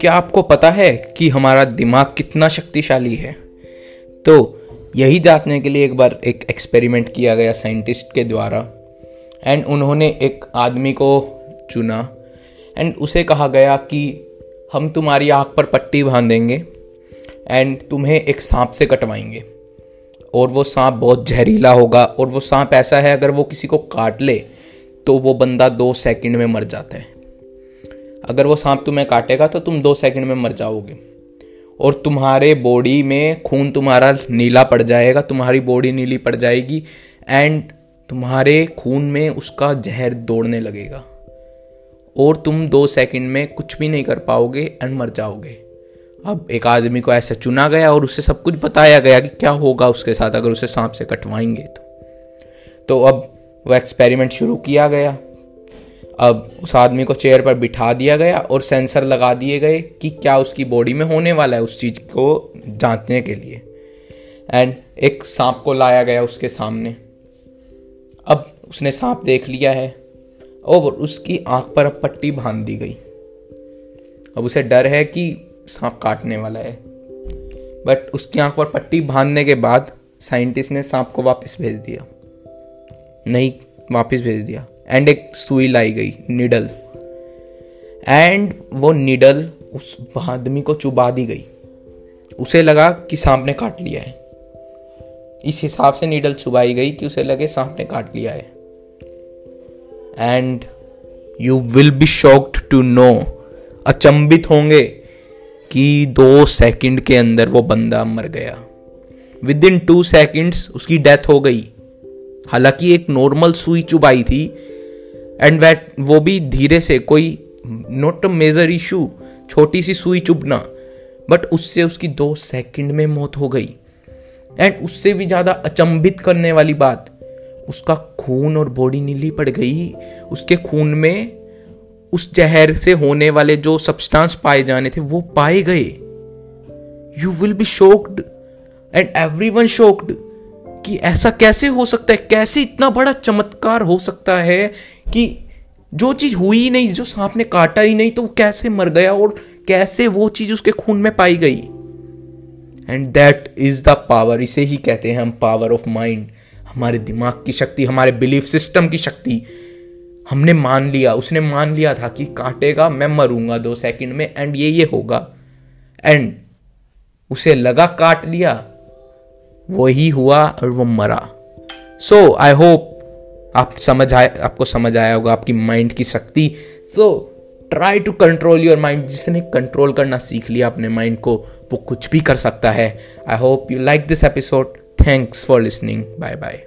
क्या आपको पता है कि हमारा दिमाग कितना शक्तिशाली है? तो यही जानने के लिए एक बार एक एक्सपेरिमेंट किया गया साइंटिस्ट के द्वारा। एंड उन्होंने एक आदमी को चुना। एंड उसे कहा गया कि हम तुम्हारी आँख पर पट्टी बांधेंगे एंड तुम्हें एक सांप से कटवाएँगे। और वो सांप बहुत जहरीला होगा और वो सांप ऐसा है, अगर वो किसी को काट ले तो वो बंदा दो सेकंड में मर जाता है। अगर वो सांप तुम्हें काटेगा तो तुम दो सेकंड में मर जाओगे। और तुम्हारे बॉडी में खून तुम्हारा नीला पड़ जाएगा, तुम्हारी बॉडी नीली पड़ जाएगी एंड तुम्हारे खून में उसका जहर दौड़ने लगेगा। और तुम दो सेकंड में कुछ भी नहीं कर पाओगे एंड मर जाओगे। अब एक आदमी को ऐसा चुना गया और उसे सब कुछ बताया गया कि क्या होगा उसके साथ अगर उसे सांप से कटवाएँगे तो। तो अब वो एक्सपेरिमेंट शुरू किया गया। अब उस आदमी को चेयर पर बिठा दिया गया और सेंसर लगा दिए गए कि क्या उसकी बॉडी में होने वाला है उस चीज़ को जांचने के लिए। एंड एक सांप को लाया गया उसके सामने। अब उसने सांप देख लिया है और उसकी आँख पर अब पट्टी बाँध दी गई। अब उसे डर है कि सांप काटने वाला है। बट उसकी आँख पर पट्टी बांधने के बाद साइंटिस्ट ने सांप को वापस भेज दिया। नहीं, वापस भेज दिया। एंड एक सुई लाई गई, निडल। एंड वो निडल उस आदमी को चुबा दी गई। उसे लगा कि सांप ने काट लिया है। इस हिसाब से नीडल चुबाई गई कि उसे लगे सांप ने काट लिया है। And you will be shocked to know अचंबित होंगे कि दो सेकंड के अंदर वो बंदा मर गया। विद इन टू सेकेंड्स उसकी डेथ हो गई। हालाँकि एक नॉर्मल सुई चुबाई थी एंड वैट वो भी धीरे से, कोई नॉट अ मेजर इशू छोटी सी सुई चुभना बट उससे उसकी दो सेकंड में मौत हो गई। एंड उससे भी ज़्यादा अचंभित करने वाली बात, उसका खून और बॉडी नीली पड़ गई। उसके खून में उस जहर से होने वाले जो सब्सटेंस पाए जाने थे, वो पाए गए। You will be shocked and everyone shocked कि ऐसा कैसे हो सकता है? कैसे इतना बड़ा चमत्कार हो सकता है कि जो चीज़ हुई नहीं, जो सांप ने काटा ही नहीं तो वो कैसे मर गया और कैसे वो चीज़ उसके खून में पाई गई? And that is the power इसे ही कहते हैं हम पावर ऑफ़ माइंड हमारे दिमाग की शक्ति, हमारे बिलीफ सिस्टम की शक्ति. हमने मान लिया, उसने मान लिया था कि काटेगा, मैं मरूँगा दो सेकंड में एंड ये ये होगा. एंड उसे लगा काट लिया वही हुआ और वो मरा। सो आई होप आप समझ आए आपको समझ आया होगा आपकी माइंड की शक्ति। So try to control your mind जिसने कंट्रोल करना सीख लिया अपने माइंड को, वो कुछ भी कर सकता है। I hope you like this episode thanks for listening bye bye